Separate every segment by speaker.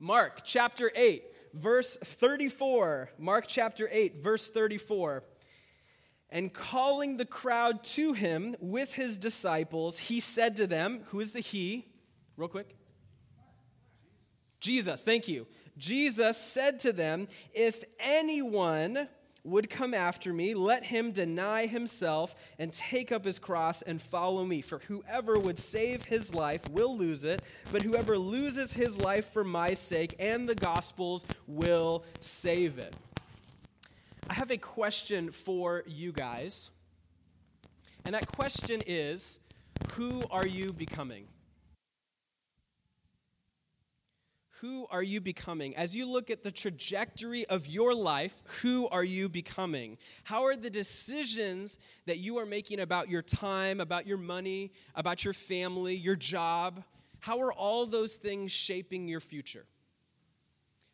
Speaker 1: Mark chapter 8, verse 34. Mark chapter 8, verse 34. And calling the crowd to him with his disciples, he said to them, Who is the he? Real quick. Jesus, thank you. Jesus said to them, If anyone would come after me, let him deny himself and take up his cross and follow me. For whoever would save his life will lose it, but whoever loses his life for my sake and the gospel's will save it. I have a question for you guys. And that question is Who are you becoming? Who are you becoming? As you look at the trajectory of your life, who are you becoming? How are the decisions that you are making about your time, about your money, about your family, your job, how are all those things shaping your future?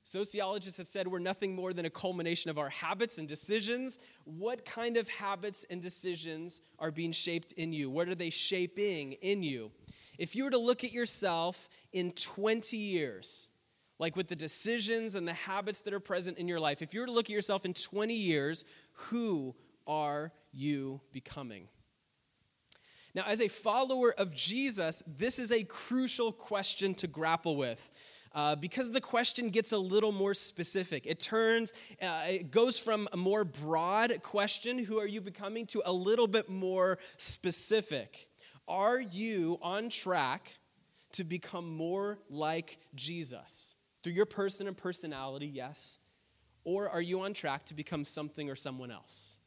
Speaker 1: Sociologists have said we're nothing more than a culmination of our habits and decisions. What kind of habits and decisions are being shaped in you? What are they shaping in you? If you were to look at yourself in 20 years, like with the decisions and the habits that are present in your life, if you were to look at yourself in 20 years, who are you becoming? Now, as a follower of Jesus, this is a crucial question to grapple with. Uh, because the question gets a little more specific. It turns, uh, it goes from a more broad question, who are you becoming, to a little bit more specific. Are you on track to become more like Jesus? Through your person and personality, yes. Or are you on track to become something or someone else?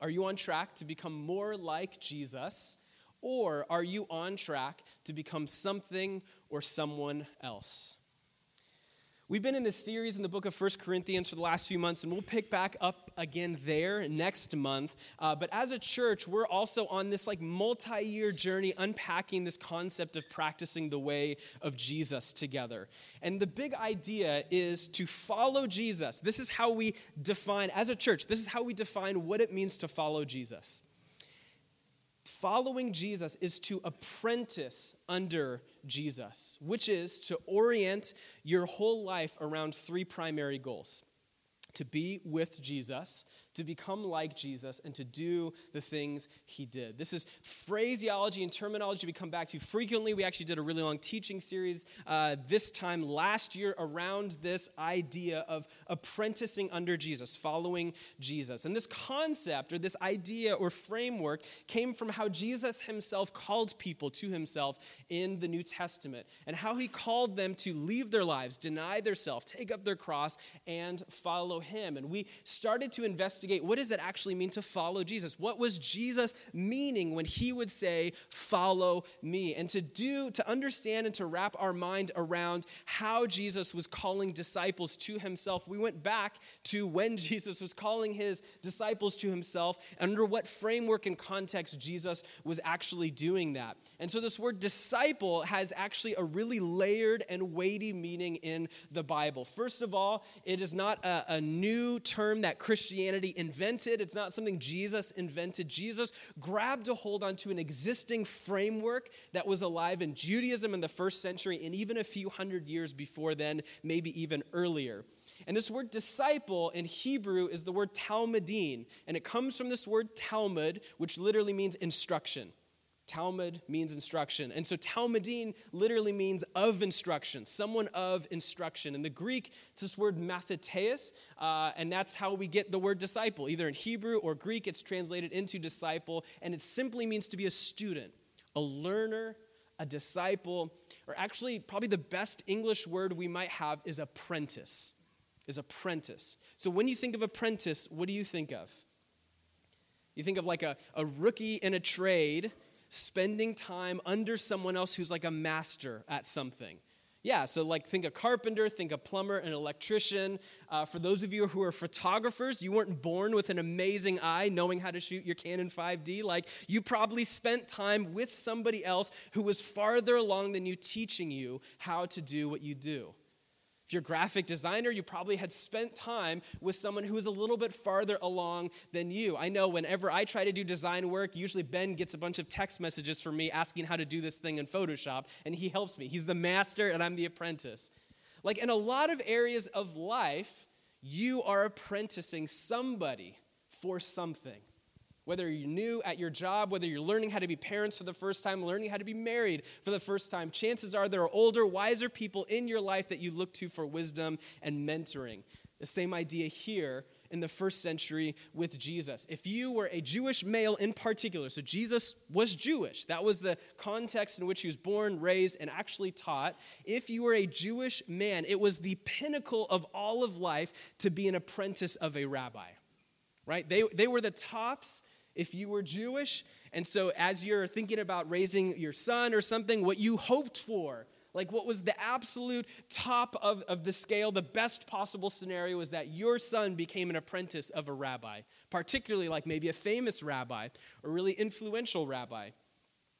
Speaker 1: Are you on track to become more like Jesus? Or are you on track to become something or someone else? We've been in this series in the book of First Corinthians for the last few months, and we'll pick back up again there next month. Uh, but as a church, we're also on this like multi-year journey unpacking this concept of practicing the way of Jesus together. And the big idea is to follow Jesus. This is how we define, as a church, this is how we define what it means to follow Jesus. Following Jesus is to apprentice under Jesus, which is to orient your whole life around three primary goals. To be with Jesus, to become like Jesus and to do the things he did. This is phraseology and terminology we come back to frequently. We actually did a really long teaching series uh, this time last year around this idea of apprenticing under Jesus, following Jesus. And this concept or this idea or framework came from how Jesus himself called people to himself in the New Testament and how he called them to leave their lives, deny their self, take up their cross, and follow him. And we started to invest investigate what does it actually mean to follow Jesus? What was Jesus meaning when he would say, "Follow me?" And to do to understand and to wrap our mind around how Jesus was calling disciples to himself, we went back to when Jesus was calling his disciples to himself, under what framework and context Jesus was actually doing that. And so this word disciple has actually a really layered and weighty meaning in the Bible. First of all, it is not a, a new term that Christianity invented, it's not something Jesus invented. Jesus grabbed a hold onto an existing framework that was alive in Judaism in the first century and even a few hundred years before then, maybe even earlier. And this word disciple in Hebrew is the word talmudim, and it comes from this word Talmud, which literally means instruction. Talmud means instruction. And so talmudim literally means of instruction, someone of instruction. In the Greek, it's this word mathetes, uh, and that's how we get the word disciple. Either in Hebrew or Greek, it's translated into disciple, and it simply means to be a student, a learner, a disciple, or actually, probably the best English word we might have is apprentice. Is apprentice. So when you think of apprentice, what do you think of? You think of like a, a rookie in a trade spending time under someone else who's like a master at something. Yeah, so like think a carpenter, think a plumber, an electrician. Uh, for those of you who are photographers, you weren't born with an amazing eye knowing how to shoot your Canon 5D. Like you probably spent time with somebody else who was farther along than you teaching you how to do what you do. If you're a graphic designer, you probably had spent time with someone who is a little bit farther along than you. I know whenever I try to do design work, usually Ben gets a bunch of text messages from me asking how to do this thing in Photoshop, and he helps me. He's the master, and I'm the apprentice. Like in a lot of areas of life, you are apprenticing somebody for something. Whether you're new at your job, whether you're learning how to be parents for the first time, learning how to be married for the first time, chances are there are older, wiser people in your life that you look to for wisdom and mentoring. The same idea here in the first century with Jesus. If you were a Jewish male in particular, so Jesus was Jewish, that was the context in which he was born, raised, and actually taught. If you were a Jewish man, it was the pinnacle of all of life to be an apprentice of a rabbi, right? They, they were the tops if you were Jewish. And so, as you're thinking about raising your son or something, what you hoped for like, what was the absolute top of, of the scale, the best possible scenario was that your son became an apprentice of a rabbi, particularly like maybe a famous rabbi or really influential rabbi.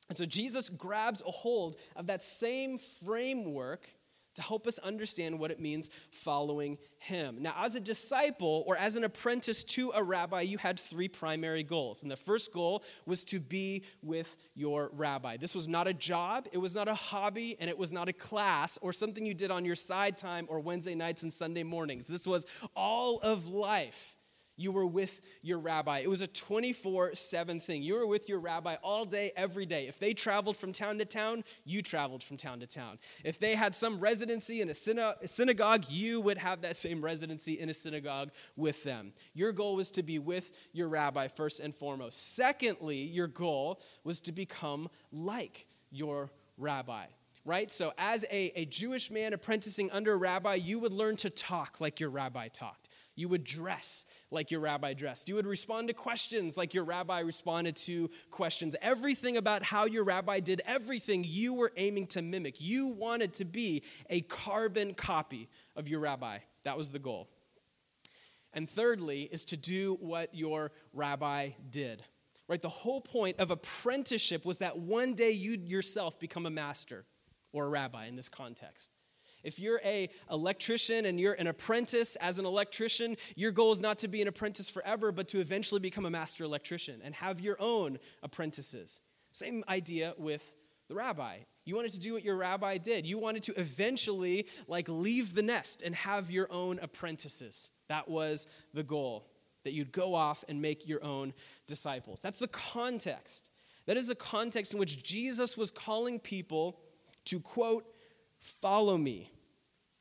Speaker 1: And so Jesus grabs a hold of that same framework to help us understand what it means following him. Now, as a disciple or as an apprentice to a rabbi, you had three primary goals. And the first goal was to be with your rabbi. This was not a job, it was not a hobby, and it was not a class or something you did on your side time or Wednesday nights and Sunday mornings. This was all of life you were with your rabbi. It was a 24 7 thing. You were with your rabbi all day, every day. If they traveled from town to town, you traveled from town to town. If they had some residency in a synagogue, you would have that same residency in a synagogue with them. Your goal was to be with your rabbi first and foremost. Secondly, your goal was to become like your rabbi right? So, as a, a Jewish man apprenticing under a rabbi, you would learn to talk like your rabbi talked. You would dress like your rabbi dressed. You would respond to questions like your rabbi responded to questions. Everything about how your rabbi did everything you were aiming to mimic. You wanted to be a carbon copy of your rabbi. That was the goal. And thirdly, is to do what your rabbi did. Right? The whole point of apprenticeship was that one day you'd yourself become a master or a rabbi in this context. If you're a electrician and you're an apprentice as an electrician, your goal is not to be an apprentice forever, but to eventually become a master electrician and have your own apprentices. Same idea with the rabbi. You wanted to do what your rabbi did. You wanted to eventually like leave the nest and have your own apprentices. That was the goal. That you'd go off and make your own disciples. That's the context. That is the context in which Jesus was calling people to quote Follow me.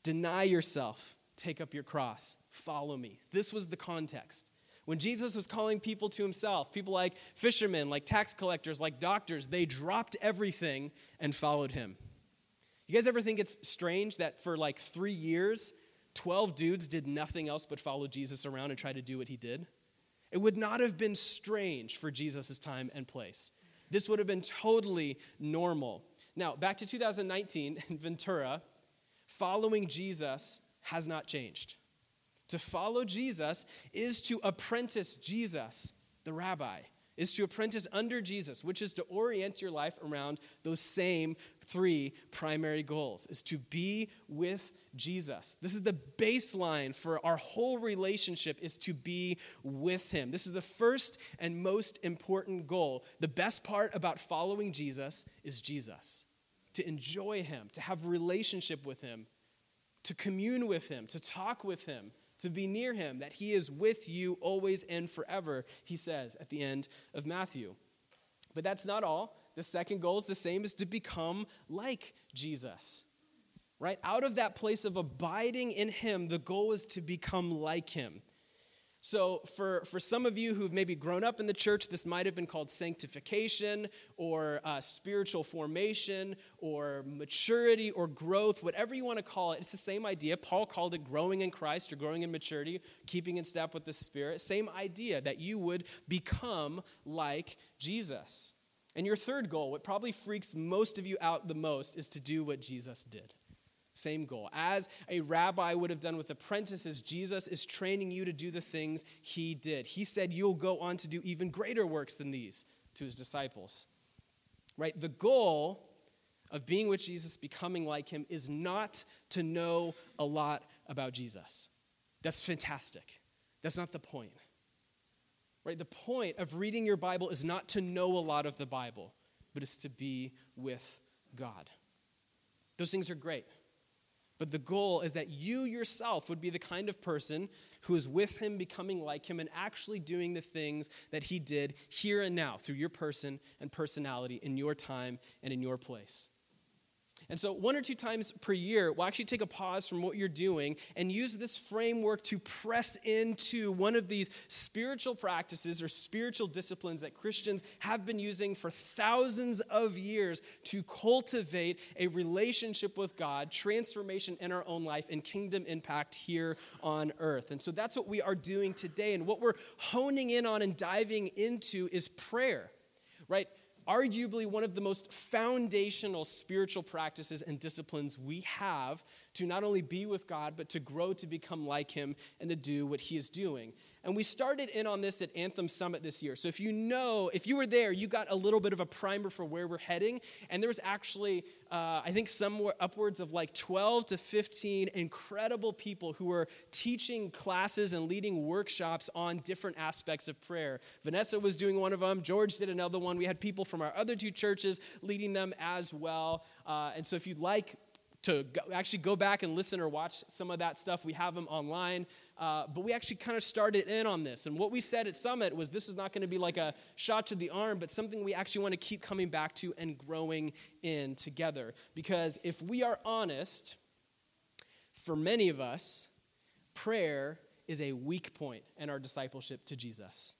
Speaker 1: Deny yourself. Take up your cross. Follow me. This was the context. When Jesus was calling people to himself, people like fishermen, like tax collectors, like doctors, they dropped everything and followed him. You guys ever think it's strange that for like three years, 12 dudes did nothing else but follow Jesus around and try to do what he did? It would not have been strange for Jesus' time and place. This would have been totally normal. Now, back to 2019 in Ventura, following Jesus has not changed. To follow Jesus is to apprentice Jesus, the rabbi, is to apprentice under Jesus, which is to orient your life around those same three primary goals, is to be with Jesus. This is the baseline for our whole relationship is to be with him. This is the first and most important goal. The best part about following Jesus is Jesus to enjoy Him, to have relationship with Him, to commune with Him, to talk with Him, to be near Him, that He is with you always and forever, He says at the end of Matthew. But that's not all. The second goal is the same is to become like Jesus. Right? Out of that place of abiding in Him, the goal is to become like Him. So, for, for some of you who've maybe grown up in the church, this might have been called sanctification or uh, spiritual formation or maturity or growth, whatever you want to call it. It's the same idea. Paul called it growing in Christ or growing in maturity, keeping in step with the Spirit. Same idea that you would become like Jesus. And your third goal, what probably freaks most of you out the most, is to do what Jesus did. Same goal. As a rabbi would have done with apprentices, Jesus is training you to do the things he did. He said, You'll go on to do even greater works than these to his disciples. Right? The goal of being with Jesus, becoming like him, is not to know a lot about Jesus. That's fantastic. That's not the point. Right? The point of reading your Bible is not to know a lot of the Bible, but is to be with God. Those things are great. But the goal is that you yourself would be the kind of person who is with him, becoming like him, and actually doing the things that he did here and now through your person and personality in your time and in your place. And so, one or two times per year, we'll actually take a pause from what you're doing and use this framework to press into one of these spiritual practices or spiritual disciplines that Christians have been using for thousands of years to cultivate a relationship with God, transformation in our own life, and kingdom impact here on earth. And so, that's what we are doing today. And what we're honing in on and diving into is prayer, right? Arguably one of the most foundational spiritual practices and disciplines we have to not only be with God, but to grow to become like Him and to do what He is doing. And we started in on this at Anthem Summit this year. So if you know, if you were there, you got a little bit of a primer for where we're heading. And there was actually, uh, I think, somewhere upwards of like 12 to 15 incredible people who were teaching classes and leading workshops on different aspects of prayer. Vanessa was doing one of them, George did another one. We had people from our other two churches leading them as well. Uh, and so if you'd like, to go, actually go back and listen or watch some of that stuff. We have them online. Uh, but we actually kind of started in on this. And what we said at Summit was this is not going to be like a shot to the arm, but something we actually want to keep coming back to and growing in together. Because if we are honest, for many of us, prayer is a weak point in our discipleship to Jesus.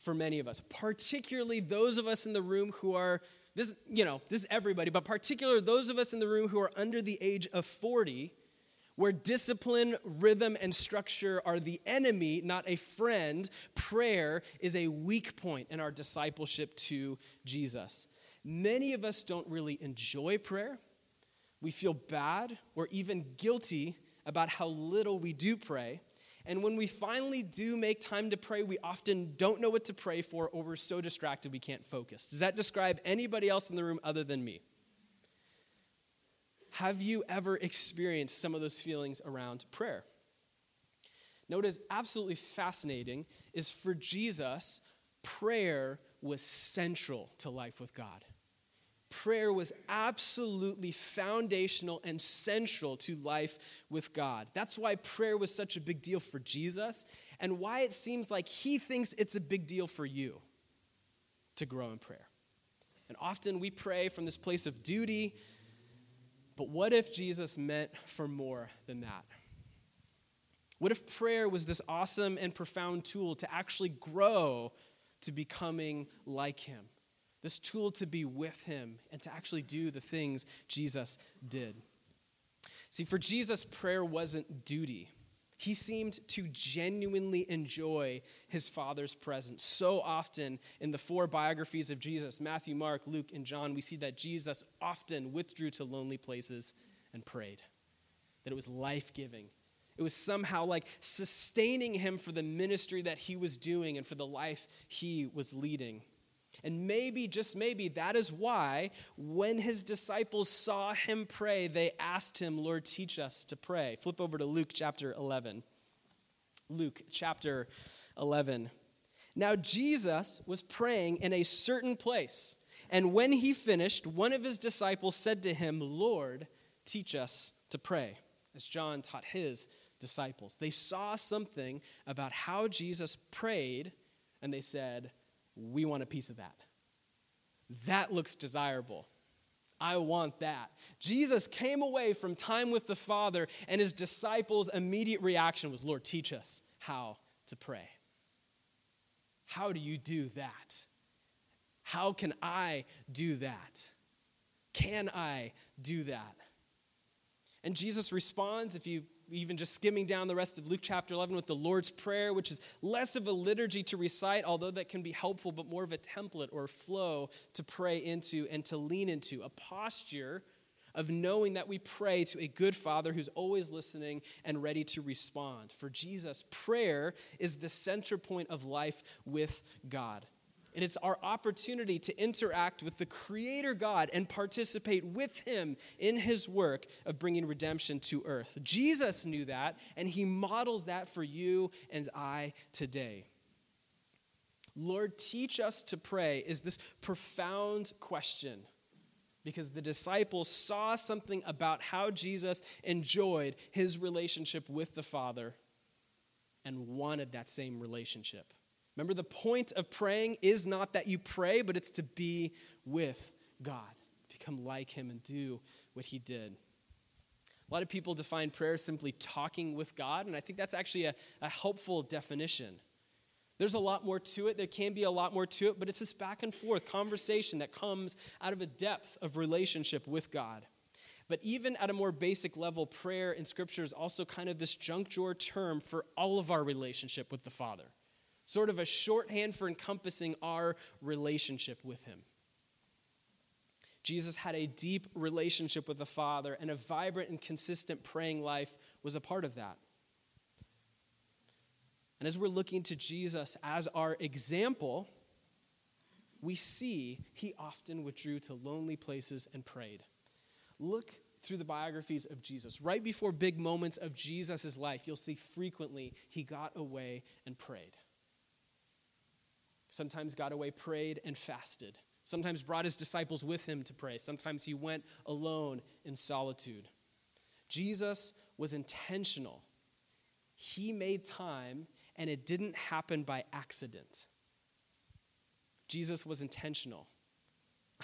Speaker 1: For many of us, particularly those of us in the room who are this, you know, this is everybody, but particularly those of us in the room who are under the age of 40 where discipline, rhythm, and structure are the enemy, not a friend, prayer is a weak point in our discipleship to Jesus. Many of us don't really enjoy prayer. We feel bad or even guilty about how little we do pray. And when we finally do make time to pray, we often don't know what to pray for or we're so distracted we can't focus. Does that describe anybody else in the room other than me? Have you ever experienced some of those feelings around prayer? Now, what is absolutely fascinating is for Jesus, prayer was central to life with God. Prayer was absolutely foundational and central to life with God. That's why prayer was such a big deal for Jesus and why it seems like he thinks it's a big deal for you to grow in prayer. And often we pray from this place of duty but what if Jesus meant for more than that? What if prayer was this awesome and profound tool to actually grow to becoming like him? This tool to be with him and to actually do the things Jesus did. See, for Jesus, prayer wasn't duty. He seemed to genuinely enjoy his Father's presence. So often in the four biographies of Jesus Matthew, Mark, Luke, and John we see that Jesus often withdrew to lonely places and prayed, that it was life giving. It was somehow like sustaining him for the ministry that he was doing and for the life he was leading. And maybe, just maybe, that is why when his disciples saw him pray, they asked him, Lord, teach us to pray. Flip over to Luke chapter 11. Luke chapter 11. Now, Jesus was praying in a certain place. And when he finished, one of his disciples said to him, Lord, teach us to pray, as John taught his disciples. They saw something about how Jesus prayed, and they said, we want a piece of that. That looks desirable. I want that. Jesus came away from time with the Father, and his disciples' immediate reaction was, Lord, teach us how to pray. How do you do that? How can I do that? Can I do that? And Jesus responds, if you even just skimming down the rest of Luke chapter 11 with the Lord's Prayer, which is less of a liturgy to recite, although that can be helpful, but more of a template or flow to pray into and to lean into, a posture of knowing that we pray to a good Father who's always listening and ready to respond. For Jesus, prayer is the center point of life with God. And it's our opportunity to interact with the Creator God and participate with Him in His work of bringing redemption to earth. Jesus knew that, and He models that for you and I today. Lord, teach us to pray is this profound question because the disciples saw something about how Jesus enjoyed his relationship with the Father and wanted that same relationship. Remember, the point of praying is not that you pray, but it's to be with God, become like him, and do what he did. A lot of people define prayer simply talking with God, and I think that's actually a, a helpful definition. There's a lot more to it. There can be a lot more to it, but it's this back and forth conversation that comes out of a depth of relationship with God. But even at a more basic level, prayer in Scripture is also kind of this juncture term for all of our relationship with the Father, sort of a shorthand for encompassing our relationship with Him. Jesus had a deep relationship with the Father, and a vibrant and consistent praying life was a part of that. And as we're looking to Jesus as our example, we see he often withdrew to lonely places and prayed. Look through the biographies of Jesus. Right before big moments of Jesus' life, you'll see frequently he got away and prayed. Sometimes got away, prayed, and fasted. Sometimes brought his disciples with him to pray. Sometimes he went alone in solitude. Jesus was intentional. He made time and it didn't happen by accident. Jesus was intentional.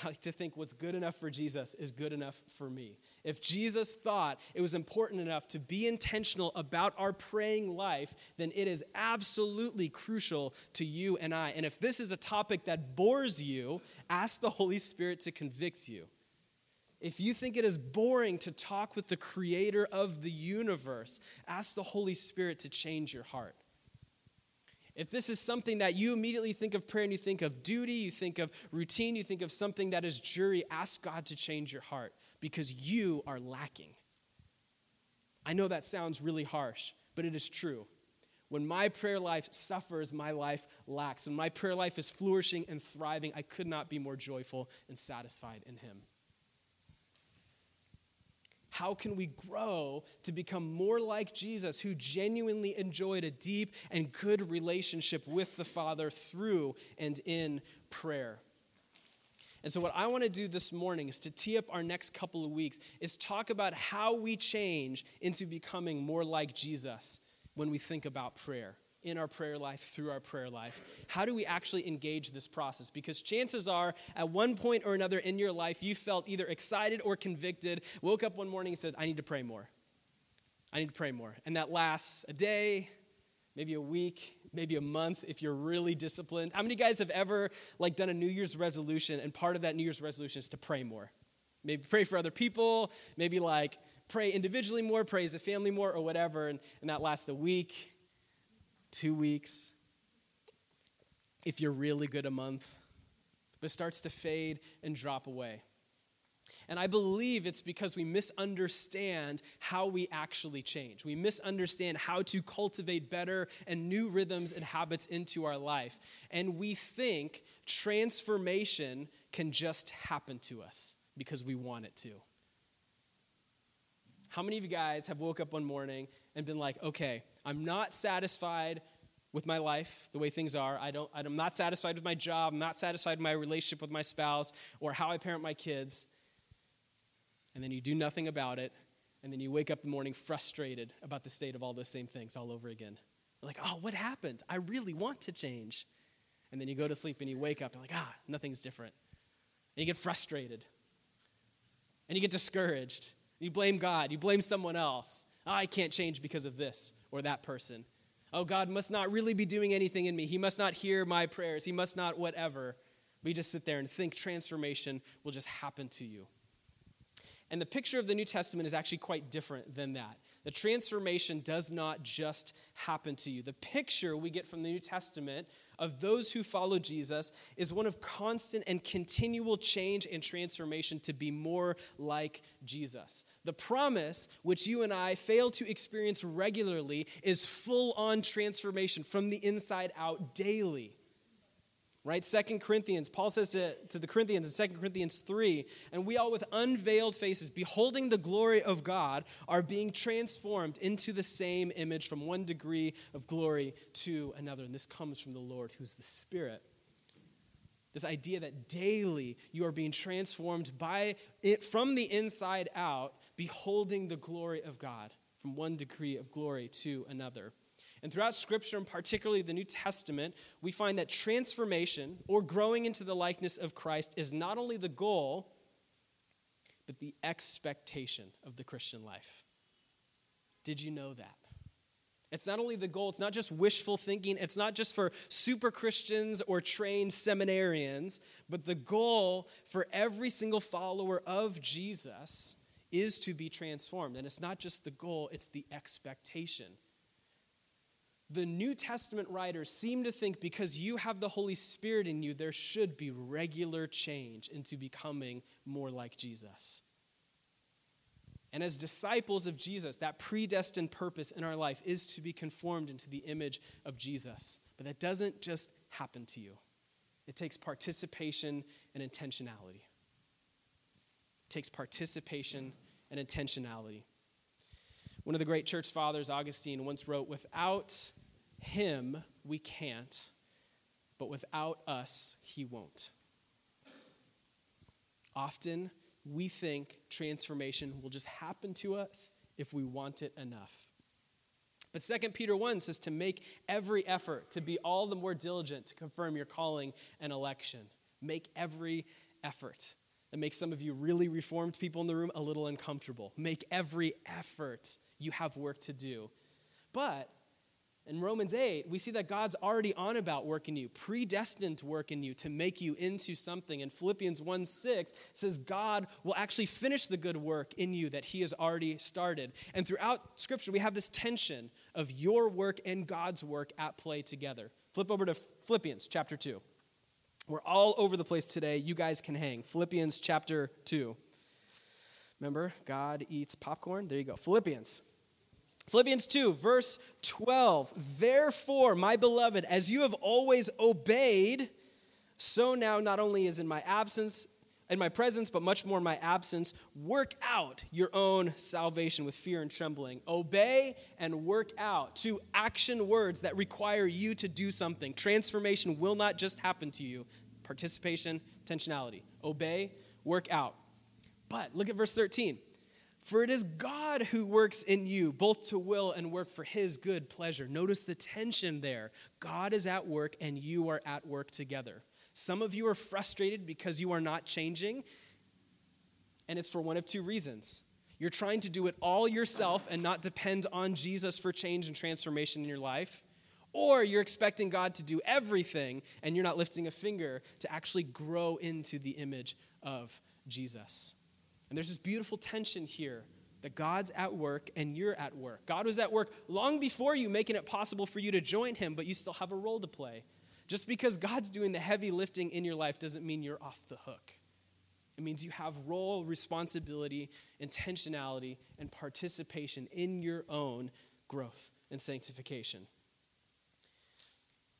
Speaker 1: I like to think what's good enough for Jesus is good enough for me. If Jesus thought it was important enough to be intentional about our praying life, then it is absolutely crucial to you and I. And if this is a topic that bores you, ask the Holy Spirit to convict you. If you think it is boring to talk with the creator of the universe, ask the Holy Spirit to change your heart. If this is something that you immediately think of prayer and you think of duty, you think of routine, you think of something that is jury, ask God to change your heart because you are lacking. I know that sounds really harsh, but it is true. When my prayer life suffers, my life lacks. When my prayer life is flourishing and thriving, I could not be more joyful and satisfied in Him. How can we grow to become more like Jesus, who genuinely enjoyed a deep and good relationship with the Father through and in prayer? And so, what I want to do this morning is to tee up our next couple of weeks, is talk about how we change into becoming more like Jesus when we think about prayer in our prayer life, through our prayer life? How do we actually engage this process? Because chances are, at one point or another in your life, you felt either excited or convicted, woke up one morning and said, I need to pray more. I need to pray more. And that lasts a day, maybe a week, maybe a month if you're really disciplined. How many guys have ever like done a New Year's resolution and part of that New Year's resolution is to pray more? Maybe pray for other people, maybe like pray individually more, pray as a family more, or whatever, and, and that lasts a week, two weeks, if you're really good, a month, but starts to fade and drop away. And I believe it's because we misunderstand how we actually change. We misunderstand how to cultivate better and new rhythms and habits into our life. And we think transformation can just happen to us because we want it to. How many of you guys have woke up one morning and been like, okay, I'm not satisfied with my life, the way things are. I don't, I'm not satisfied with my job. I'm not satisfied with my relationship with my spouse or how I parent my kids. And then you do nothing about it. And then you wake up in the morning frustrated about the state of all those same things all over again. You're like, oh, what happened? I really want to change. And then you go to sleep and you wake up and like, ah, nothing's different. And you get frustrated. And you get discouraged. You blame God. You blame someone else. Oh, I can't change because of this or that person. Oh, God must not really be doing anything in me. He must not hear my prayers. He must not whatever. We just sit there and think transformation will just happen to you. And the picture of the New Testament is actually quite different than that. The transformation does not just happen to you. The picture we get from the New Testament of those who follow Jesus is one of constant and continual change and transformation to be more like Jesus. The promise, which you and I fail to experience regularly, is full on transformation from the inside out daily right? Second Corinthians, Paul says to, to the Corinthians in Second Corinthians 3, and we all with unveiled faces, beholding the glory of God, are being transformed into the same image from one degree of glory to another. And this comes from the Lord, who's the Spirit. This idea that daily you are being transformed by it from the inside out, beholding the glory of God from one degree of glory to another. And throughout Scripture, and particularly the New Testament, we find that transformation or growing into the likeness of Christ is not only the goal, but the expectation of the Christian life. Did you know that? It's not only the goal, it's not just wishful thinking, it's not just for super Christians or trained seminarians, but the goal for every single follower of Jesus is to be transformed. And it's not just the goal, it's the expectation. The New Testament writers seem to think because you have the Holy Spirit in you, there should be regular change into becoming more like Jesus. And as disciples of Jesus, that predestined purpose in our life is to be conformed into the image of Jesus. But that doesn't just happen to you, it takes participation and intentionality. It takes participation and intentionality. One of the great church fathers, Augustine, once wrote Without him, we can't, but without us, he won't. Often, we think transformation will just happen to us if we want it enough. But 2 Peter 1 says to make every effort to be all the more diligent to confirm your calling and election. Make every effort. That makes some of you really reformed people in the room a little uncomfortable. Make every effort. You have work to do. But in Romans 8, we see that God's already on about work in you, predestined to work in you to make you into something. And Philippians 1 6 says God will actually finish the good work in you that He has already started. And throughout Scripture, we have this tension of your work and God's work at play together. Flip over to Philippians chapter 2. We're all over the place today. You guys can hang. Philippians chapter 2. Remember, God eats popcorn? There you go. Philippians Philippians 2, verse 12. Therefore, my beloved, as you have always obeyed, so now not only is in my absence, in my presence, but much more in my absence, work out your own salvation with fear and trembling. Obey and work out. Two action words that require you to do something. Transformation will not just happen to you. Participation, intentionality. Obey, work out. But look at verse 13. For it is God who works in you, both to will and work for his good pleasure. Notice the tension there. God is at work and you are at work together. Some of you are frustrated because you are not changing, and it's for one of two reasons. You're trying to do it all yourself and not depend on Jesus for change and transformation in your life. Or you're expecting God to do everything and you're not lifting a finger to actually grow into the image of Jesus. And there's this beautiful tension here that God's at work and you're at work. God was at work long before you, making it possible for you to join Him, but you still have a role to play. Just because God's doing the heavy lifting in your life doesn't mean you're off the hook. It means you have role, responsibility, intentionality, and participation in your own growth and sanctification.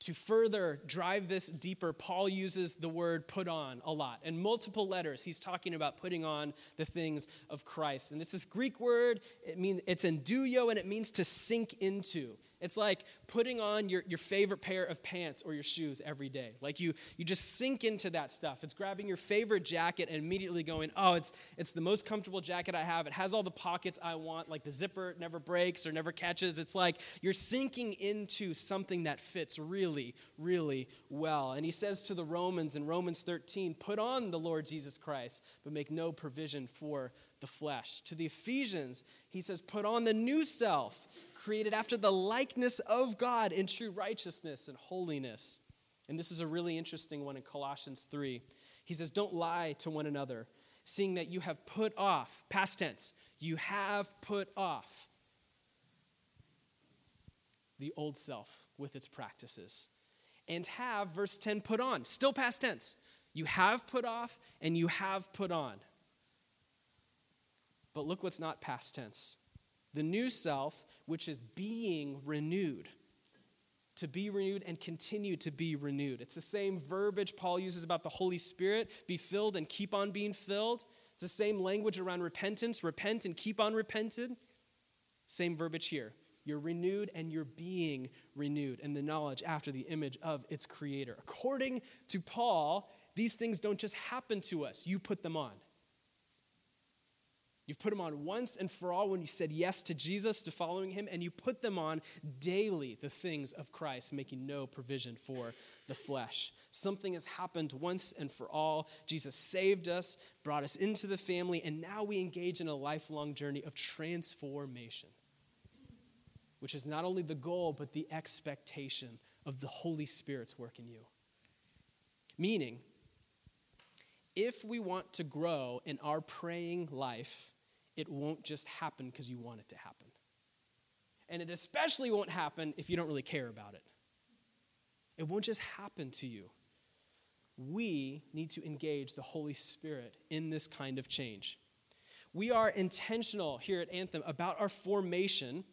Speaker 1: To further drive this deeper, Paul uses the word put on a lot. In multiple letters, he's talking about putting on the things of Christ. And it's this Greek word, it means it's enduio and it means to sink into. It's like putting on your, your favorite pair of pants or your shoes every day. Like you, you just sink into that stuff. It's grabbing your favorite jacket and immediately going, oh, it's, it's the most comfortable jacket I have. It has all the pockets I want, like the zipper never breaks or never catches. It's like you're sinking into something that fits really, really well. And he says to the Romans in Romans 13, put on the Lord Jesus Christ, but make no provision for the flesh. To the Ephesians, he says, put on the new self created after the likeness of God in true righteousness and holiness. And this is a really interesting one in Colossians 3. He says, Don't lie to one another, seeing that you have put off, past tense, you have put off the old self with its practices, and have, verse 10, put on, still past tense. You have put off and you have put on. But look what's not past tense the new self, which is being renewed. To be renewed and continue to be renewed. It's the same verbiage Paul uses about the Holy Spirit be filled and keep on being filled. It's the same language around repentance repent and keep on repented. Same verbiage here. You're renewed and you're being renewed in the knowledge after the image of its creator. According to Paul, these things don't just happen to us, you put them on. You've put them on once and for all when you said yes to Jesus, to following him, and you put them on daily, the things of Christ, making no provision for the flesh. Something has happened once and for all. Jesus saved us, brought us into the family, and now we engage in a lifelong journey of transformation, which is not only the goal, but the expectation of the Holy Spirit's work in you. Meaning, if we want to grow in our praying life, it won't just happen because you want it to happen. And it especially won't happen if you don't really care about it. It won't just happen to you. We need to engage the Holy Spirit in this kind of change. We are intentional here at Anthem about our formation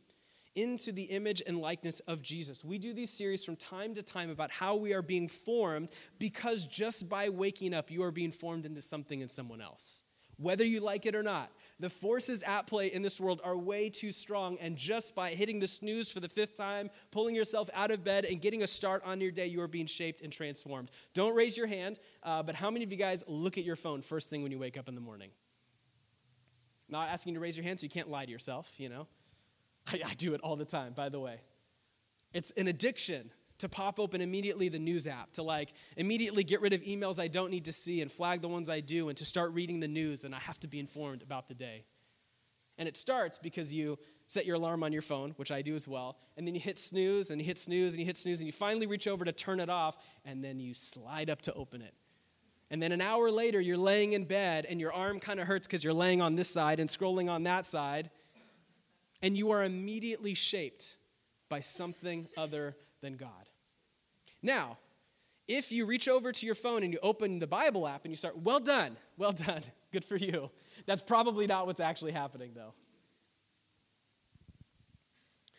Speaker 1: into the image and likeness of Jesus. We do these series from time to time about how we are being formed because just by waking up, you are being formed into something in someone else, whether you like it or not. The forces at play in this world are way too strong, and just by hitting the snooze for the fifth time, pulling yourself out of bed, and getting a start on your day, you are being shaped and transformed. Don't raise your hand, uh, but how many of you guys look at your phone first thing when you wake up in the morning? Not asking you to raise your hand so you can't lie to yourself, you know? I, I do it all the time, by the way. It's an addiction to pop open immediately the news app, to like immediately get rid of emails I don't need to see and flag the ones I do, and to start reading the news, and I have to be informed about the day. And it starts because you set your alarm on your phone, which I do as well, and then you hit snooze, and you hit snooze, and you hit snooze, and you finally reach over to turn it off, and then you slide up to open it. And then an hour later, you're laying in bed, and your arm kind of hurts because you're laying on this side and scrolling on that side, and you are immediately shaped by something other than God. Now, if you reach over to your phone and you open the Bible app and you start, well done, well done, good for you. That's probably not what's actually happening, though.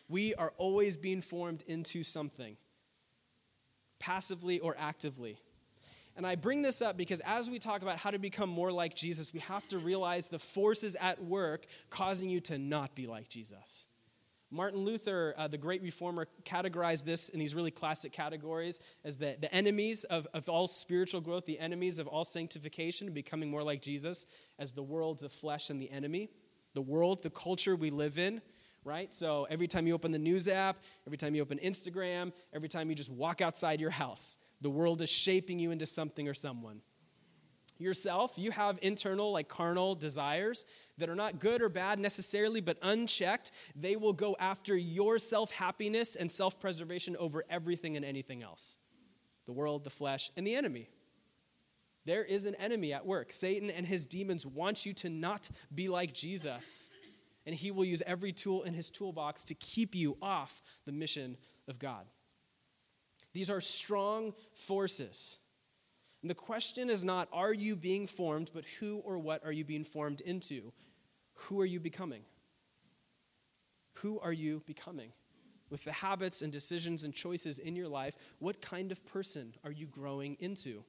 Speaker 1: We are always being formed into something, passively or actively. And I bring this up because as we talk about how to become more like Jesus, we have to realize the forces at work causing you to not be like Jesus. Martin Luther, uh, the great reformer, categorized this in these really classic categories as the, the enemies of, of all spiritual growth, the enemies of all sanctification, becoming more like Jesus, as the world, the flesh, and the enemy. The world, the culture we live in, right? So every time you open the news app, every time you open Instagram, every time you just walk outside your house, the world is shaping you into something or someone. Yourself, you have internal, like carnal desires that are not good or bad necessarily, but unchecked, they will go after your self happiness and self preservation over everything and anything else the world, the flesh, and the enemy. There is an enemy at work. Satan and his demons want you to not be like Jesus. And he will use every tool in his toolbox to keep you off the mission of God. These are strong forces. And the question is not, are you being formed, but who or what are you being formed into? Who are you becoming? Who are you becoming? With the habits and decisions and choices in your life, what kind of person are you growing into?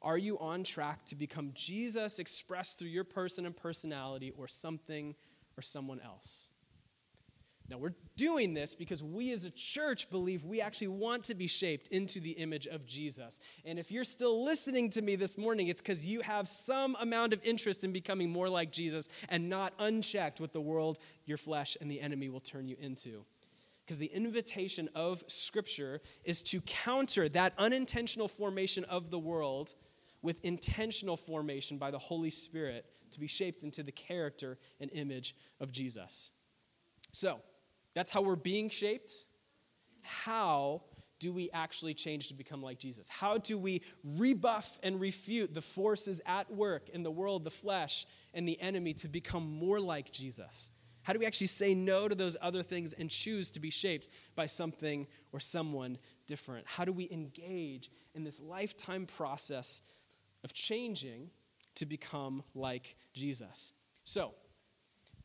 Speaker 1: Are you on track to become Jesus expressed through your person and personality or something or someone else? Now, we're doing this because we as a church believe we actually want to be shaped into the image of Jesus. And if you're still listening to me this morning, it's because you have some amount of interest in becoming more like Jesus and not unchecked with the world, your flesh, and the enemy will turn you into. Because the invitation of Scripture is to counter that unintentional formation of the world with intentional formation by the Holy Spirit to be shaped into the character and image of Jesus. So, that's how we're being shaped. How do we actually change to become like Jesus? How do we rebuff and refute the forces at work in the world, the flesh, and the enemy to become more like Jesus? How do we actually say no to those other things and choose to be shaped by something or someone different? How do we engage in this lifetime process of changing to become like Jesus? So,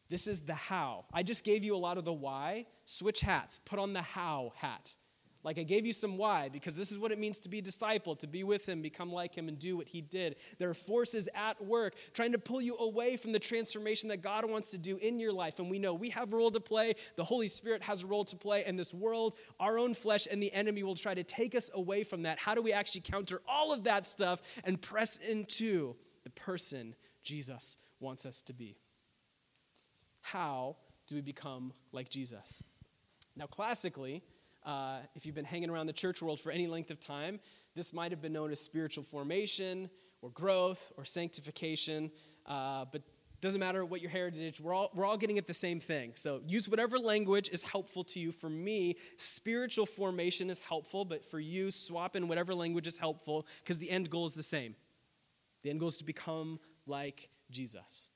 Speaker 1: this is the how. I just gave you a lot of the why. Switch hats. Put on the how hat. Like I gave you some why, because this is what it means to be a disciple, to be with him, become like him, and do what he did. There are forces at work trying to pull you away from the transformation that God wants to do in your life. And we know we have a role to play, the Holy Spirit has a role to play, and this world, our own flesh, and the enemy will try to take us away from that. How do we actually counter all of that stuff and press into the person Jesus wants us to be? How do we become like Jesus? Now, classically, uh, if you've been hanging around the church world for any length of time, this might have been known as spiritual formation or growth or sanctification, uh, but doesn't matter what your heritage, we're all, we're all getting at the same thing. So use whatever language is helpful to you. For me, spiritual formation is helpful, but for you, swap in whatever language is helpful because the end goal is the same. The end goal is to become like Jesus.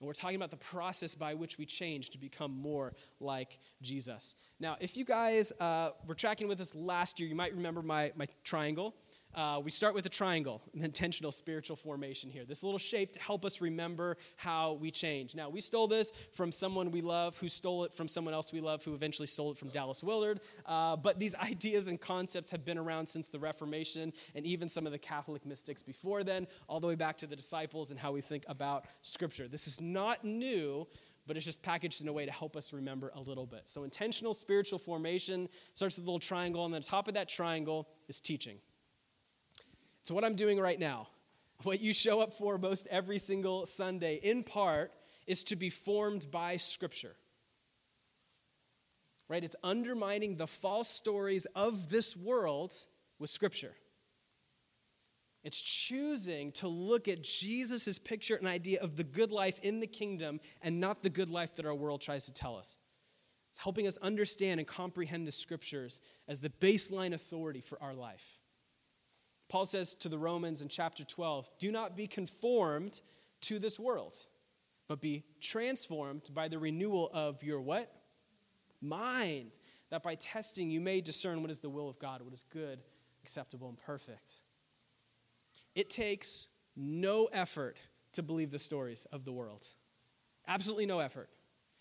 Speaker 1: And we're talking about the process by which we change to become more like Jesus. Now, if you guys uh, were tracking with us last year, you might remember my, my triangle. Uh, we start with a triangle, an intentional spiritual formation here. This little shape to help us remember how we change. Now, we stole this from someone we love who stole it from someone else we love who eventually stole it from Dallas Willard. Uh, but these ideas and concepts have been around since the Reformation and even some of the Catholic mystics before then, all the way back to the disciples and how we think about Scripture. This is not new, but it's just packaged in a way to help us remember a little bit. So, intentional spiritual formation starts with a little triangle, and the top of that triangle is teaching. So, what I'm doing right now, what you show up for most every single Sunday, in part, is to be formed by Scripture. Right? It's undermining the false stories of this world with Scripture. It's choosing to look at Jesus' picture and idea of the good life in the kingdom and not the good life that our world tries to tell us. It's helping us understand and comprehend the scriptures as the baseline authority for our life. Paul says to the Romans in chapter 12 do not be conformed to this world, but be transformed by the renewal of your what? Mind, that by testing you may discern what is the will of God, what is good, acceptable, and perfect. It takes no effort to believe the stories of the world. Absolutely no effort.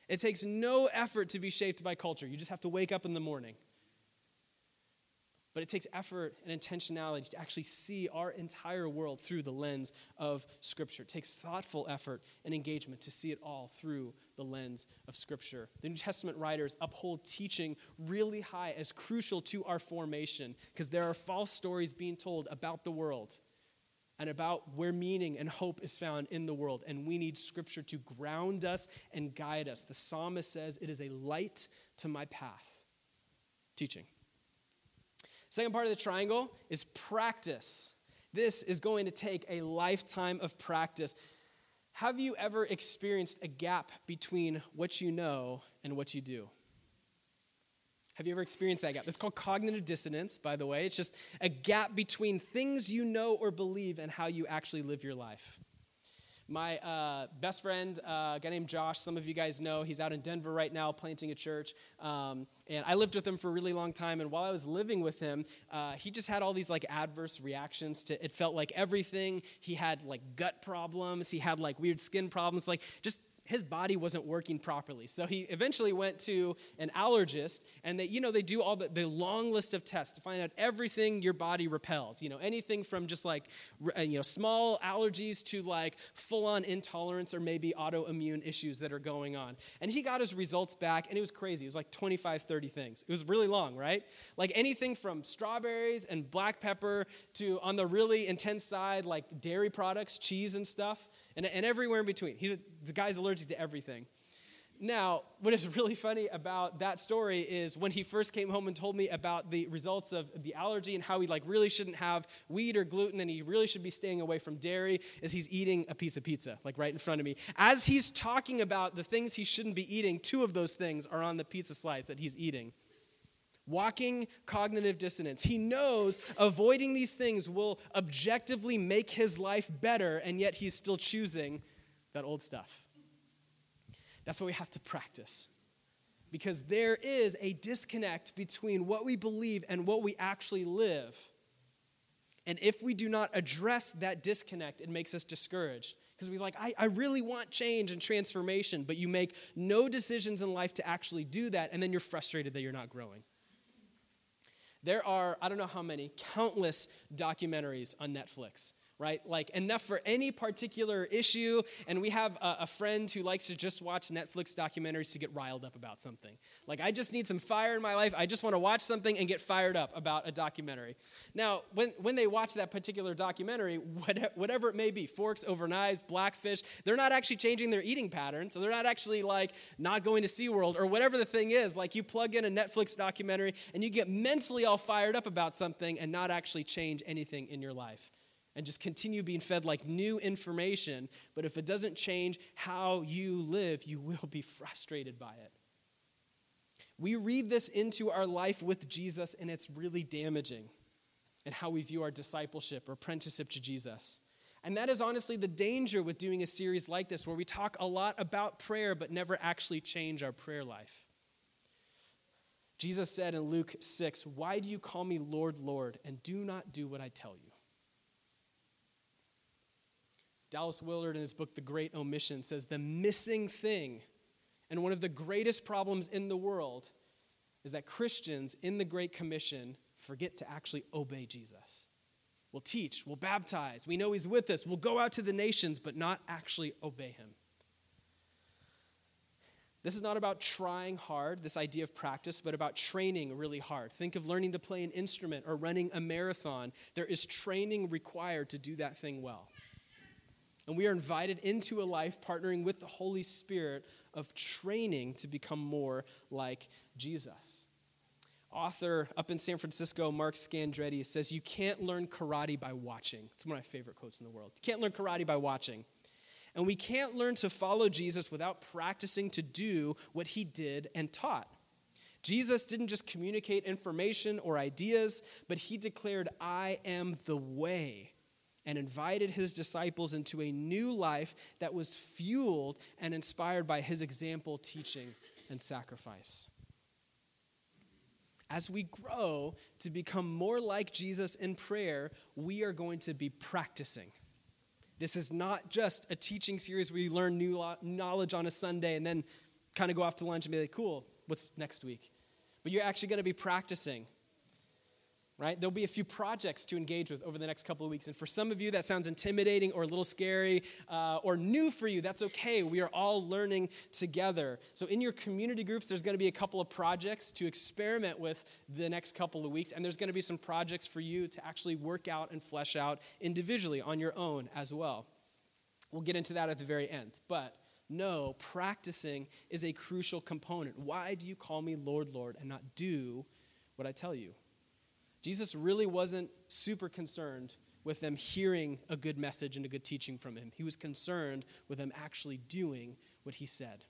Speaker 1: It takes no effort to be shaped by culture. You just have to wake up in the morning but it takes effort and intentionality to actually see our entire world through the lens of Scripture. It takes thoughtful effort and engagement to see it all through the lens of Scripture. The New Testament writers uphold teaching really high as crucial to our formation because there are false stories being told about the world and about where meaning and hope is found in the world. And we need Scripture to ground us and guide us. The psalmist says, It is a light to my path. Teaching. Second part of the triangle is practice. This is going to take a lifetime of practice. Have you ever experienced a gap between what you know and what you do? Have you ever experienced that gap? It's called cognitive dissonance, by the way. It's just a gap between things you know or believe and how you actually live your life. My uh, best friend, uh, a guy named Josh, some of you guys know, he's out in Denver right now planting a church. Um, and I lived with him for a really long time. And while I was living with him, uh, he just had all these like adverse reactions to it. Felt like everything. He had like gut problems. He had like weird skin problems. Like just his body wasn't working properly. So he eventually went to an allergist, and they, you know, they do all the, the long list of tests to find out everything your body repels. You know, anything from just like, uh, you know, small allergies to like full on intolerance or maybe autoimmune issues that are going on. And he got his results back, and it was crazy. It was like 25, 30 things. It was really long, right? Like anything from strawberries and black pepper to on the really intense side, like dairy products, cheese and stuff and, and everywhere in between. He's a, the guy's allergic to everything. Now, what is really funny about that story is when he first came home and told me about the results of the allergy and how he like really shouldn't have wheat or gluten and he really should be staying away from dairy is he's eating a piece of pizza like right in front of me. As he's talking about the things he shouldn't be eating, two of those things are on the pizza slice that he's eating. Walking cognitive dissonance. He knows avoiding these things will objectively make his life better, and yet he's still choosing that old stuff. That's what we have to practice. Because there is a disconnect between what we believe and what we actually live. And if we do not address that disconnect, it makes us discouraged. Because we're like, I, I really want change and transformation, but you make no decisions in life to actually do that, and then you're frustrated that you're not growing. There are, I don't know how many, countless documentaries on Netflix right? Like enough for any particular issue. And we have a, a, friend who likes to just watch Netflix documentaries to get riled up about something. Like, I just need some fire in my life. I just want to watch something and get fired up about a documentary. Now, when, when they watch that particular documentary, whatever it may be forks over knives, blackfish they're not actually changing their eating pattern. So they're not actually like not going to SeaWorld or whatever the thing is. Like, you plug in a Netflix documentary and you get mentally all fired up about something and not actually change anything in your life and just continue being fed like new information. But if it doesn't change how you live, you will be frustrated by it. We read this into our life with Jesus, and it's really damaging in how we view our discipleship or apprenticeship to Jesus. And that is honestly the danger with doing a series like this, where we talk a lot about prayer but never actually change our prayer life. Jesus said in Luke 6, Why do you call me Lord, Lord, and do not do what I tell you? Dallas Willard, in his book, The Great Omission, says the missing thing and one of the greatest problems in the world is that Christians in the Great Commission forget to actually obey Jesus. We'll teach, we'll baptize, we know He's with us, we'll go out to the nations, but not actually obey Him. This is not about trying hard, this idea of practice, but about training really hard. Think of learning to play an instrument or running a marathon. There is training required to do that thing well. And we are invited into a life partnering with the Holy Spirit of training to become more like Jesus. Author up in San Francisco, Mark Scandrette, says, You can't learn karate by watching. It's one of my favorite quotes in the world. You can't learn karate by watching. And we can't learn to follow Jesus without practicing to do what he did and taught. Jesus didn't just communicate information or ideas, but he declared, I am the way and invited his disciples into a new life that was fueled and inspired by his example, teaching, and sacrifice. As we grow to become more like Jesus in prayer, we are going to be practicing. This is not just a teaching series where you learn new knowledge on a Sunday and then kind of go off to lunch and be like, cool, what's next week? But you're actually going to be practicing right? There'll be a few projects to engage with over the next couple of weeks. And for some of you, that sounds intimidating or a little scary uh, or new for you. That's okay. We are all learning together. So, in your community groups, there's going to be a couple of projects to experiment with the next couple of weeks. And there's going to be some projects for you to actually work out and flesh out individually on your own as well. We'll get into that at the very end. But no, practicing is a crucial component. Why do you call me Lord, Lord, and not do what I tell you? Jesus really wasn't super concerned with them hearing a good message and a good teaching from him. He was concerned with them actually doing what he said.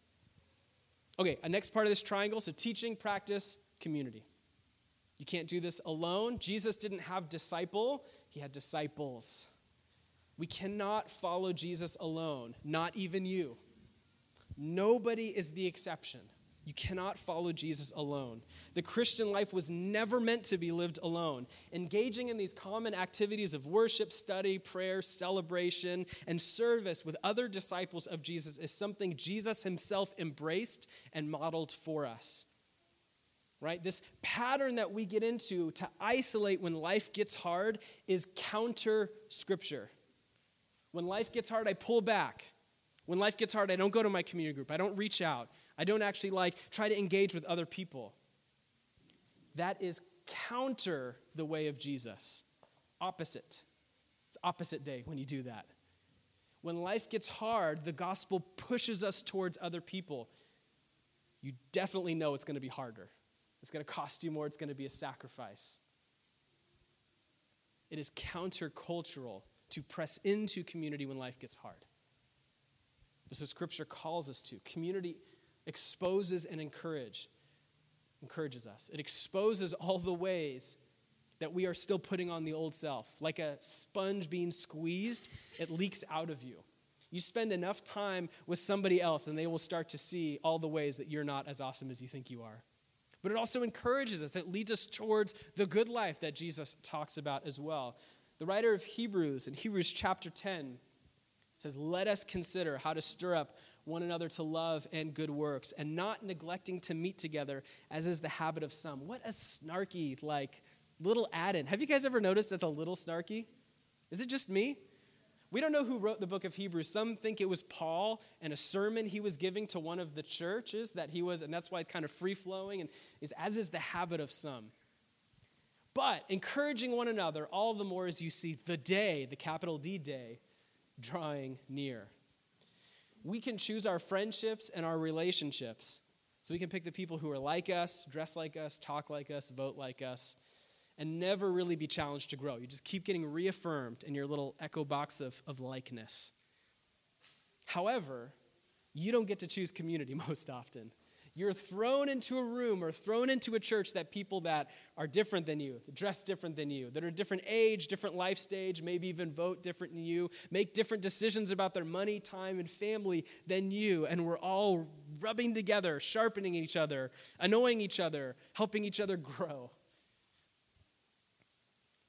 Speaker 1: Okay, a next part of this triangle so teaching, practice, community. You can't do this alone. Jesus didn't have disciple, he had disciples. We cannot follow Jesus alone, not even you. Nobody is the exception. You cannot follow Jesus alone. The Christian life was never meant to be lived alone. Engaging in these common activities of worship, study, prayer, celebration, and service with other disciples of Jesus is something Jesus himself embraced and modeled for us. Right? This pattern that we get into to isolate when life gets hard is counter scripture. When life gets hard, I pull back. When life gets hard, I don't go to my community group. I don't reach out. I don't actually like try to engage with other people. That is counter the way of Jesus. Opposite. It's opposite day when you do that. When life gets hard, the gospel pushes us towards other people. You definitely know it's going to be harder. It's going to cost you more, it's going to be a sacrifice. It is countercultural to press into community when life gets hard. This is what Scripture calls us to. Community exposes and encourage, encourages us. It exposes all the ways that we are still putting on the old self. Like a sponge being squeezed, it leaks out of you. You spend enough time with somebody else, and they will start to see all the ways that you're not as awesome as you think you are. But it also encourages us, it leads us towards the good life that Jesus talks about as well. The writer of Hebrews, in Hebrews chapter 10, says, Let us consider how to stir up one another to love and good works, and not neglecting to meet together, as is the habit of some. What a snarky, like, little add in. Have you guys ever noticed that's a little snarky? Is it just me? We don't know who wrote the book of Hebrews. Some think it was Paul and a sermon he was giving to one of the churches that he was, and that's why it's kind of free flowing, and is as is the habit of some. But encouraging one another all the more as you see the day, the capital D day, drawing near. We can choose our friendships and our relationships. So we can pick the people who are like us, dress like us, talk like us, vote like us, and never really be challenged to grow. You just keep getting reaffirmed in your little echo box of, of likeness. However, you don't get to choose community most often. You're thrown into a room or thrown into a church that people that are different than you, dress different than you, that are different age, different life stage, maybe even vote different than you, make different decisions about their money, time, and family than you. And we're all rubbing together, sharpening each other, annoying each other, helping each other grow.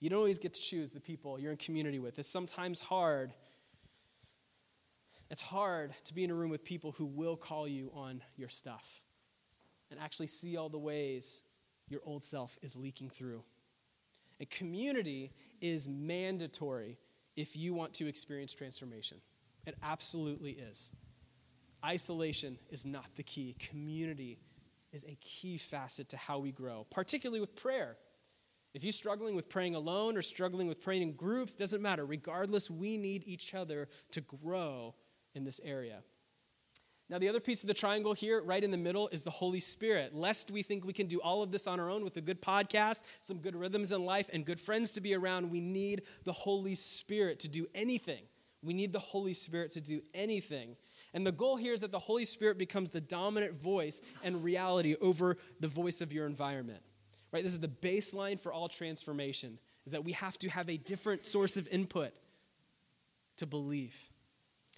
Speaker 1: You don't always get to choose the people you're in community with. It's sometimes hard. It's hard to be in a room with people who will call you on your stuff and actually see all the ways your old self is leaking through. And community is mandatory if you want to experience transformation. It absolutely is. Isolation is not the key. Community is a key facet to how we grow, particularly with prayer. If you're struggling with praying alone or struggling with praying in groups, doesn't matter. Regardless, we need each other to grow in this area. Now, the other piece of the triangle here, right in the middle, is the Holy Spirit. Lest we think we can do all of this on our own with a good podcast, some good rhythms in life, and good friends to be around, we need the Holy Spirit to do anything. We need the Holy Spirit to do anything. And the goal here is that the Holy Spirit becomes the dominant voice and reality over the voice of your environment. Right? This is the baseline for all transformation, is that we have to have a different source of input to believe.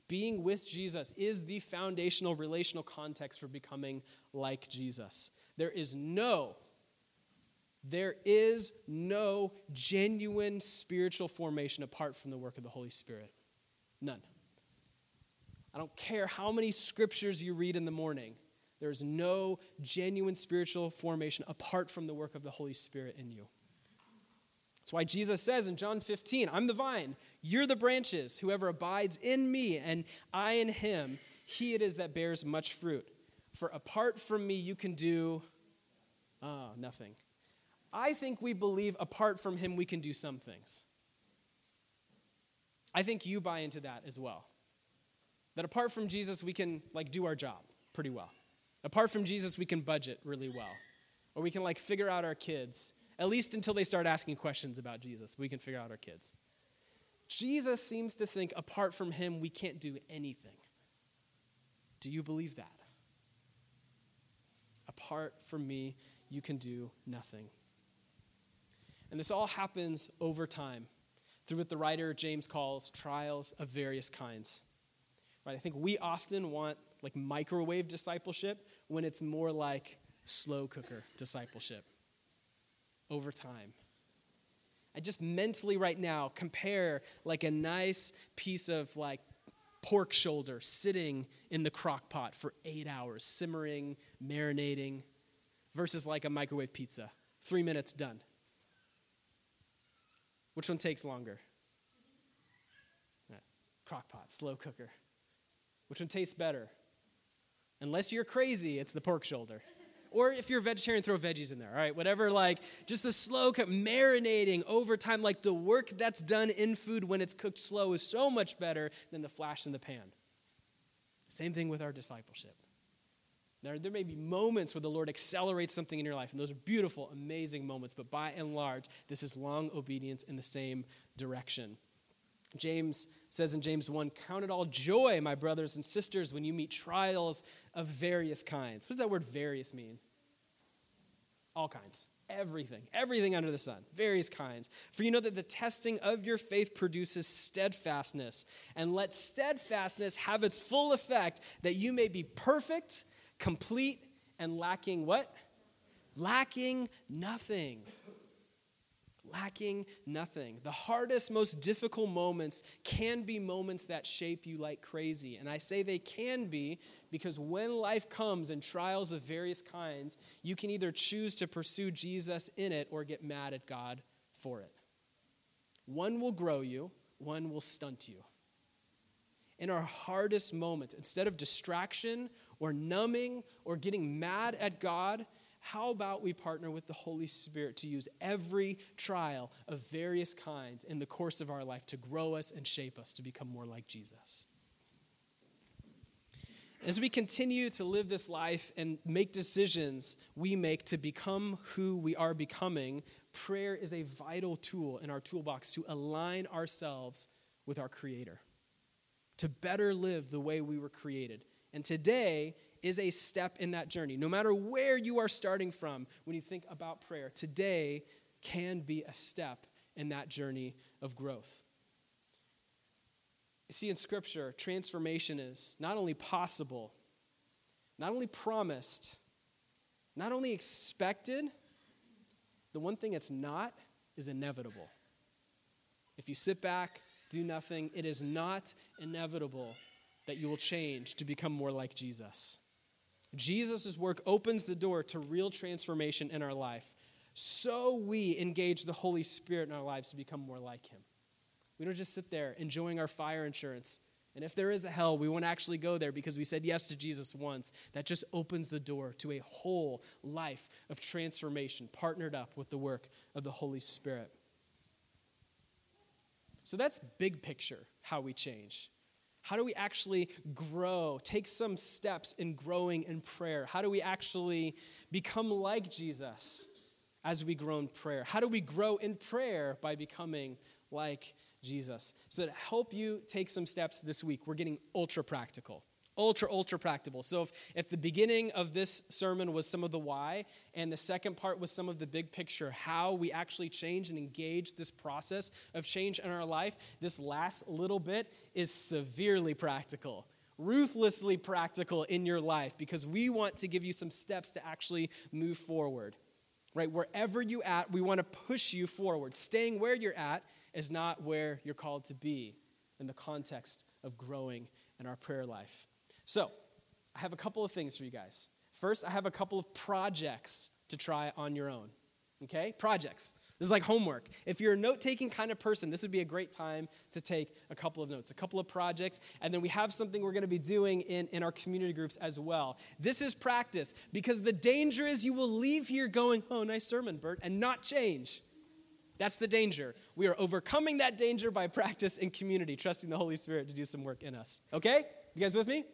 Speaker 1: Being with Jesus is the foundational relational context for becoming like Jesus. There is no there is no genuine spiritual formation apart from the work of the Holy Spirit. None. I don't care how many scriptures you read in the morning. There's no genuine spiritual formation apart from the work of the Holy Spirit in you. That's why Jesus says in John 15, I'm the vine, you're the branches. Whoever abides in me and I in him, he it is that bears much fruit. For apart from me, you can do oh, nothing. I think we believe apart from him, we can do some things. I think you buy into that as well. That apart from Jesus, we can like do our job pretty well. Apart from Jesus, we can budget really well. Or we can like figure out our kids, at least until they start asking questions about Jesus. We can figure out our kids. Jesus seems to think apart from him, we can't do anything. Do you believe that? Apart from me, you can do nothing. And this all happens over time through what the writer James calls trials of various kinds. Right? I think we often want like microwave discipleship when it's more like slow cooker discipleship over time. I just mentally right now compare like a nice piece of like pork shoulder sitting in the crock pot for eight hours, simmering, marinating, versus like a microwave pizza. Three minutes done. Which one takes longer? Crock pot, slow cooker. Which one tastes better? Unless you're crazy, it's the pork shoulder. Or if you're a vegetarian, throw veggies in there, all right? Whatever, like just the slow cook, marinating over time. Like the work that's done in food when it's cooked slow is so much better than the flash in the pan. Same thing with our discipleship. There, there may be moments where the Lord accelerates something in your life, and those are beautiful, amazing moments, but by and large, this is long obedience in the same direction. James says in James 1 Count it all joy, my brothers and sisters, when you meet trials of various kinds. What does that word various mean? All kinds. Everything. Everything under the sun. Various kinds. For you know that the testing of your faith produces steadfastness. And let steadfastness have its full effect, that you may be perfect, complete, and lacking what? Lacking nothing lacking nothing. The hardest, most difficult moments can be moments that shape you like crazy. And I say they can be because when life comes and trials of various kinds, you can either choose to pursue Jesus in it or get mad at God for it. One will grow you, one will stunt you. In our hardest moments, instead of distraction or numbing or getting mad at God, how about we partner with the Holy Spirit to use every trial of various kinds in the course of our life to grow us and shape us to become more like Jesus? As we continue to live this life and make decisions we make to become who we are becoming, prayer is a vital tool in our toolbox to align ourselves with our Creator, to better live the way we were created. And today is a step in that journey. No matter where you are starting from when you think about prayer, today can be a step in that journey of growth. See, in Scripture, transformation is not only possible, not only promised, not only expected, the one thing it's not is inevitable. If you sit back, do nothing, it is not inevitable that you will change to become more like Jesus. Jesus' work opens the door to real transformation in our life. So we engage the Holy Spirit in our lives to become more like Him. We don't just sit there enjoying our fire insurance. And if there is a hell, we won't actually go there because we said yes to Jesus once. That just opens the door to a whole life of transformation, partnered up with the work of the Holy Spirit. So that's big picture how we change. How do we actually grow, take some steps in growing in prayer? How do we actually become like Jesus as we grow in prayer? How do we grow in prayer by becoming like Jesus. So, to help you take some steps this week, we're getting ultra practical. Ultra, ultra practical. So, if, if the beginning of this sermon was some of the why, and the second part was some of the big picture, how we actually change and engage this process of change in our life, this last little bit is severely practical ruthlessly practical in your life because we want to give you some steps to actually move forward. Right? Wherever you at, we want to push you forward. Staying where you're at is not where you're called to be in the context of growing in our prayer life. So, I have a couple of things for you guys. First, I have a couple of projects to try on your own. Okay? Projects. This is like homework. If you're a note taking kind of person, this would be a great time to take a couple of notes, a couple of projects, and then we have something we're going to be doing in, in our community groups as well. This is practice because the danger is you will leave here going, oh, nice sermon, Bert, and not change. That's the danger. We are overcoming that danger by practice in community, trusting the Holy Spirit to do some work in us. Okay? You guys with me?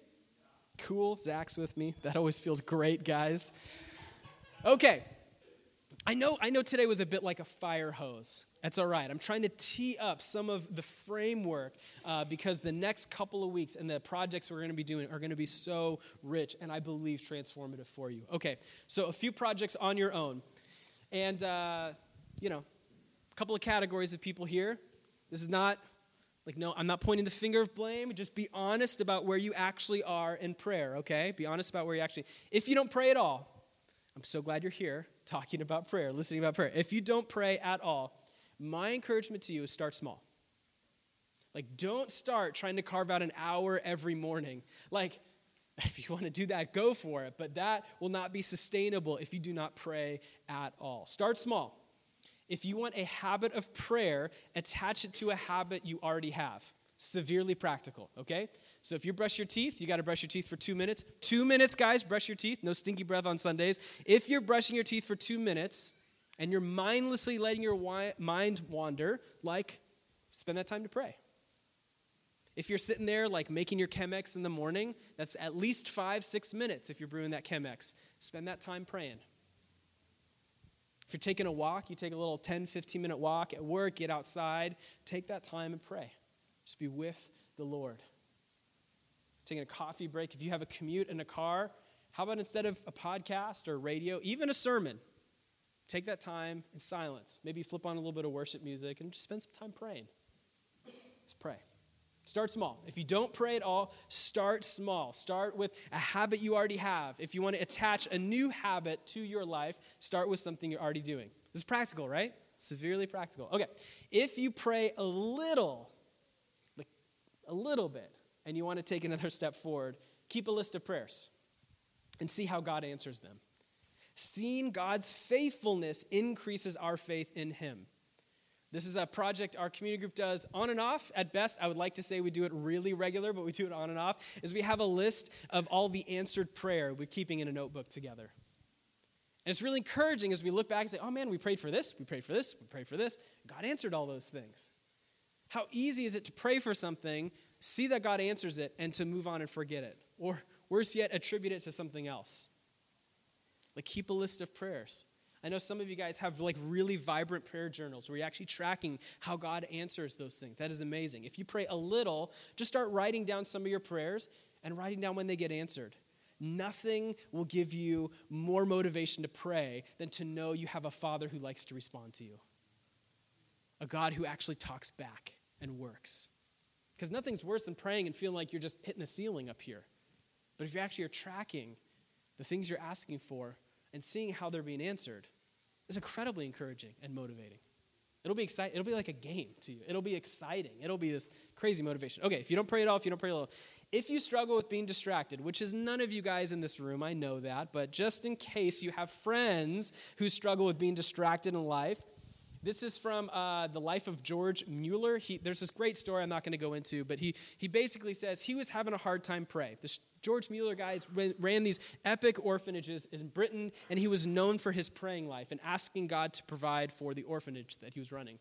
Speaker 1: Cool. Zach's with me. That always feels great, guys. Okay. I know, I know today was a bit like a fire hose. That's all right. I'm trying to tee up some of the framework uh, because the next couple of weeks and the projects we're going to be doing are going to be so rich and I believe transformative for you. Okay, so a few projects on your own. And, uh, you know, couple of categories of people here. This is not like, no, I'm not pointing the finger of blame. Just be honest about where you actually are in prayer, okay? Be honest about where you actually. If you don't pray at all, I'm so glad you're here talking about prayer, listening about prayer. If you don't pray at all, my encouragement to you is start small. Like, don't start trying to carve out an hour every morning. Like, if you want to do that, go for it. But that will not be sustainable if you do not pray at all. Start small. If you want a habit of prayer, attach it to a habit you already have. Severely practical, okay? So if you brush your teeth, you got to brush your teeth for two minutes. Two minutes, guys, brush your teeth. No stinky breath on Sundays. If you're brushing your teeth for two minutes and you're mindlessly letting your mind wander, like, spend that time to pray. If you're sitting there, like making your Chemex in the morning, that's at least five, six minutes if you're brewing that Chemex. Spend that time praying. If you're taking a walk, you take a little 10, 15 minute walk at work, get outside, take that time and pray. Just be with the Lord. Taking a coffee break, if you have a commute in a car, how about instead of a podcast or radio, even a sermon, take that time in silence. Maybe flip on a little bit of worship music and just spend some time praying. Just pray. Start small. If you don't pray at all, start small. Start with a habit you already have. If you want to attach a new habit to your life, start with something you're already doing. This is practical, right? Severely practical. Okay. If you pray a little, like a little bit, and you want to take another step forward, keep a list of prayers and see how God answers them. Seeing God's faithfulness increases our faith in Him. This is a project our community group does on and off. At best, I would like to say we do it really regular, but we do it on and off. Is we have a list of all the answered prayer we're keeping in a notebook together. And it's really encouraging as we look back and say, oh man, we prayed for this, we prayed for this, we prayed for this. God answered all those things. How easy is it to pray for something, see that God answers it, and to move on and forget it? Or worse yet, attribute it to something else. Like keep a list of prayers. I know some of you guys have like really vibrant prayer journals where you're actually tracking how God answers those things. That is amazing. If you pray a little, just start writing down some of your prayers and writing down when they get answered. Nothing will give you more motivation to pray than to know you have a father who likes to respond to you, a God who actually talks back and works. Because nothing's worse than praying and feeling like you're just hitting a ceiling up here. But if you actually are tracking the things you're asking for and seeing how they're being answered, is incredibly encouraging and motivating. It'll be exciting. It'll be like a game to you. It'll be exciting. It'll be this crazy motivation. Okay, if you don't pray at all, if you don't pray a little, if you struggle with being distracted, which is none of you guys in this room, I know that, but just in case you have friends who struggle with being distracted in life, this is from uh, the life of George Mueller. He, there's this great story I'm not going to go into, but he, he basically says he was having a hard time praying. This George Mueller guys, ran these epic orphanages in Britain, and he was known for his praying life and asking God to provide for the orphanage that he was running.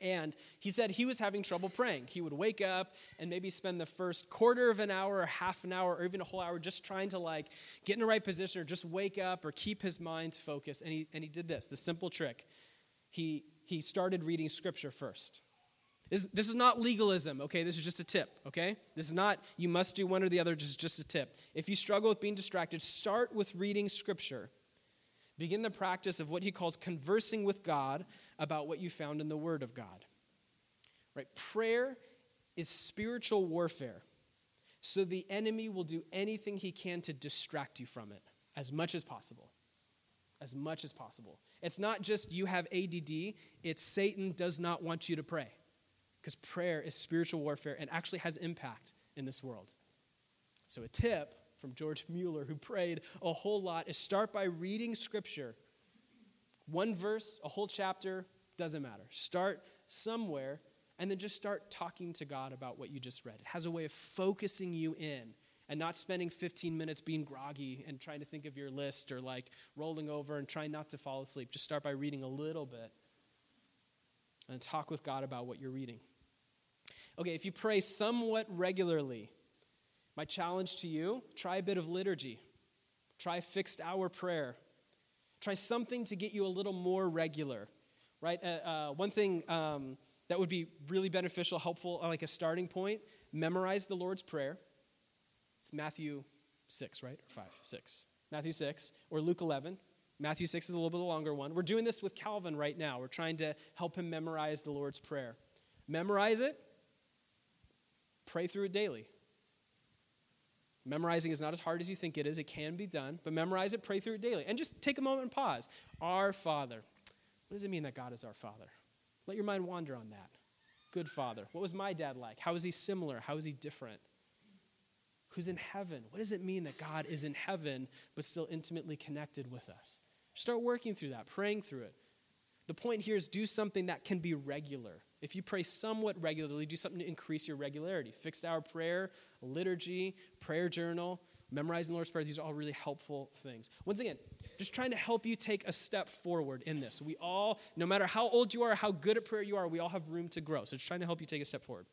Speaker 1: And he said he was having trouble praying. He would wake up and maybe spend the first quarter of an hour or half an hour or even a whole hour just trying to like get in the right position or just wake up or keep his mind focused. And he, and he did this, the simple trick. He, he started reading scripture first. This, this is not legalism, okay? This is just a tip, okay? This is not you must do one or the other, just, just a tip. If you struggle with being distracted, start with reading scripture. Begin the practice of what he calls conversing with God about what you found in the Word of God. Right? Prayer is spiritual warfare. So the enemy will do anything he can to distract you from it as much as possible. As much as possible. It's not just you have ADD, it's Satan does not want you to pray because prayer is spiritual warfare and actually has impact in this world. So, a tip from George Mueller, who prayed a whole lot, is start by reading scripture. One verse, a whole chapter, doesn't matter. Start somewhere and then just start talking to God about what you just read. It has a way of focusing you in and not spending 15 minutes being groggy and trying to think of your list or like rolling over and trying not to fall asleep. Just start by reading a little bit and talk with God about what you're reading. Okay, if you pray somewhat regularly, my challenge to you try a bit of liturgy, try fixed hour prayer, try something to get you a little more regular, right? Uh, uh, one thing um, that would be really beneficial, helpful, like a starting point, memorize the Lord's Prayer. It's Matthew 6, right? Or 5, 6. Matthew 6, or Luke 11. Matthew 6 is a little bit longer one. We're doing this with Calvin right now. We're trying to help him memorize the Lord's Prayer. Memorize it, Pray through it daily. Memorizing is not as hard as you think it is. It can be done, but memorize it, pray through it daily. And just take a moment and pause. Our Father. What does it mean that God is our Father? Let your mind wander on that. Good Father. What was my dad like? How is he similar? How is he different? Who's in heaven? What does it mean that God is in heaven but still intimately connected with us? Start working through that, praying through it. The point here is do something that can be regular. If you pray somewhat regularly, do something to increase your regularity. Fixed hour prayer, liturgy, prayer journal, memorizing the Lord's Prayer, these are all really helpful things. Once again, just trying to help you take a step forward in this. We all, no matter how old you are, how good at prayer you are, we all have room to grow. So just trying to help you take a step forward.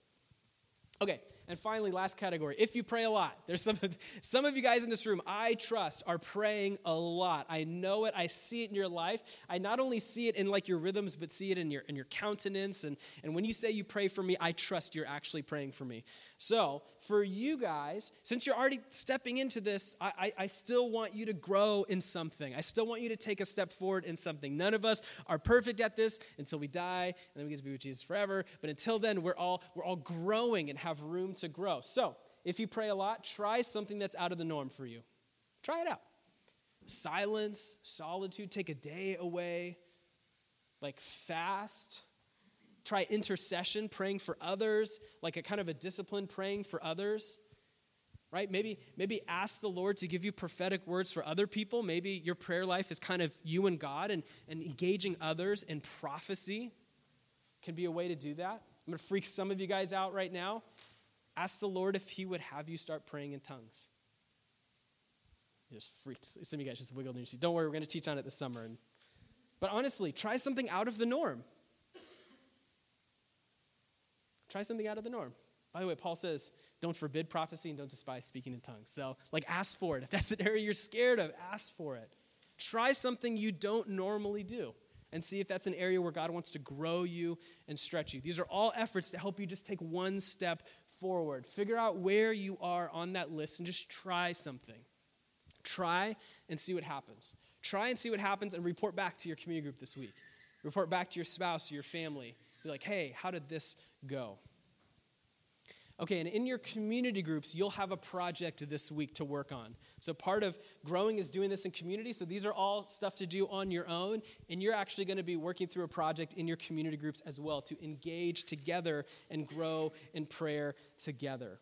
Speaker 1: Okay, and finally, last category. If you pray a lot, there's some of, some of you guys in this room I trust are praying a lot. I know it. I see it in your life. I not only see it in like your rhythms, but see it in your in your countenance. And, and when you say you pray for me, I trust you're actually praying for me. So for you guys, since you're already stepping into this, I, I, I still want you to grow in something. I still want you to take a step forward in something. None of us are perfect at this until we die, and then we get to be with Jesus forever. But until then, we're all we're all growing and have room to grow. So, if you pray a lot, try something that's out of the norm for you. Try it out. Silence, solitude, take a day away, like fast. Try intercession, praying for others, like a kind of a discipline, praying for others. right? Maybe, maybe ask the Lord to give you prophetic words for other people. Maybe your prayer life is kind of you and God, and, and engaging others in prophecy can be a way to do that. I'm going to freak some of you guys out right now. Ask the Lord if He would have you start praying in tongues. You just freaked. Some of you guys just wiggled in your seat. Don't worry, we're going to teach on it this summer. And, but honestly, try something out of the norm. Try something out of the norm. By the way, Paul says, don't forbid prophecy and don't despise speaking in tongues. So, like, ask for it. If that's an area you're scared of, ask for it. Try something you don't normally do and see if that's an area where God wants to grow you and stretch you. These are all efforts to help you just take one step forward. Figure out where you are on that list and just try something. Try and see what happens. Try and see what happens and report back to your community group this week. Report back to your spouse your family. Be like, hey, how did this go? Okay, and in your community groups, you'll have a project this week to work on. So, part of growing is doing this in community. So, these are all stuff to do on your own. And you're actually going to be working through a project in your community groups as well to engage together and grow in prayer together.